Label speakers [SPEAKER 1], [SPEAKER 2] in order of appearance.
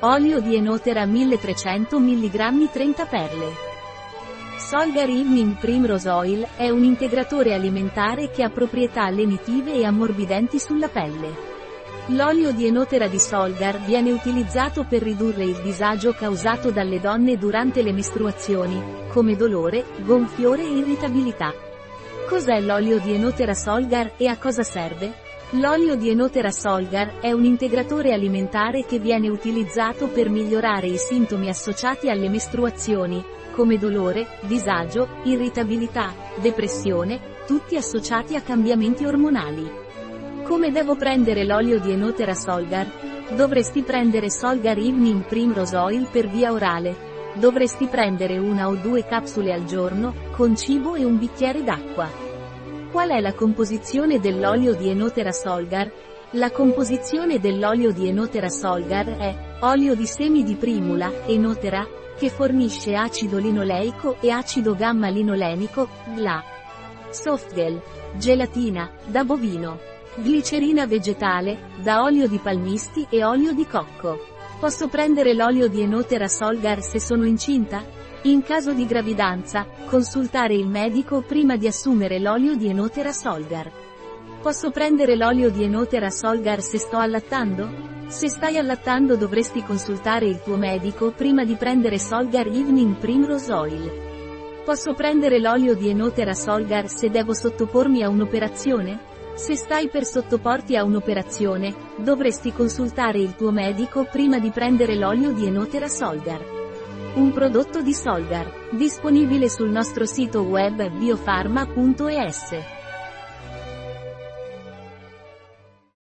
[SPEAKER 1] Olio di Enotera 1300 mg 30 perle. Solgar Evening Primrose Oil è un integratore alimentare che ha proprietà lenitive e ammorbidenti sulla pelle. L'olio di Enotera di Solgar viene utilizzato per ridurre il disagio causato dalle donne durante le mestruazioni, come dolore, gonfiore e irritabilità. Cos'è l'olio di Enotera Solgar e a cosa serve? L'olio di Enotera Solgar è un integratore alimentare che viene utilizzato per migliorare i sintomi associati alle mestruazioni, come dolore, disagio, irritabilità, depressione, tutti associati a cambiamenti ormonali. Come devo prendere l'olio di Enotera Solgar? Dovresti prendere Solgar Evening Primrose Oil per via orale. Dovresti prendere una o due capsule al giorno, con cibo e un bicchiere d'acqua. Qual è la composizione dell'olio di Enotera Solgar? La composizione dell'olio di Enotera Solgar è olio di semi di primula, Enotera, che fornisce acido linoleico e acido gamma-linolenico, GLA. Softgel, gelatina, da bovino. Glicerina vegetale, da olio di palmisti e olio di cocco. Posso prendere l'olio di Enotera Solgar se sono incinta? In caso di gravidanza, consultare il medico prima di assumere l'olio di Enotera Solgar. Posso prendere l'olio di Enotera Solgar se sto allattando? Se stai allattando dovresti consultare il tuo medico prima di prendere Solgar Evening Primrose Oil. Posso prendere l'olio di Enotera Solgar se devo sottopormi a un'operazione? Se stai per sottoporti a un'operazione, dovresti consultare il tuo medico prima di prendere l'olio di Enotera Solgar. Un prodotto di Solgar, disponibile sul nostro sito web biofarma.es.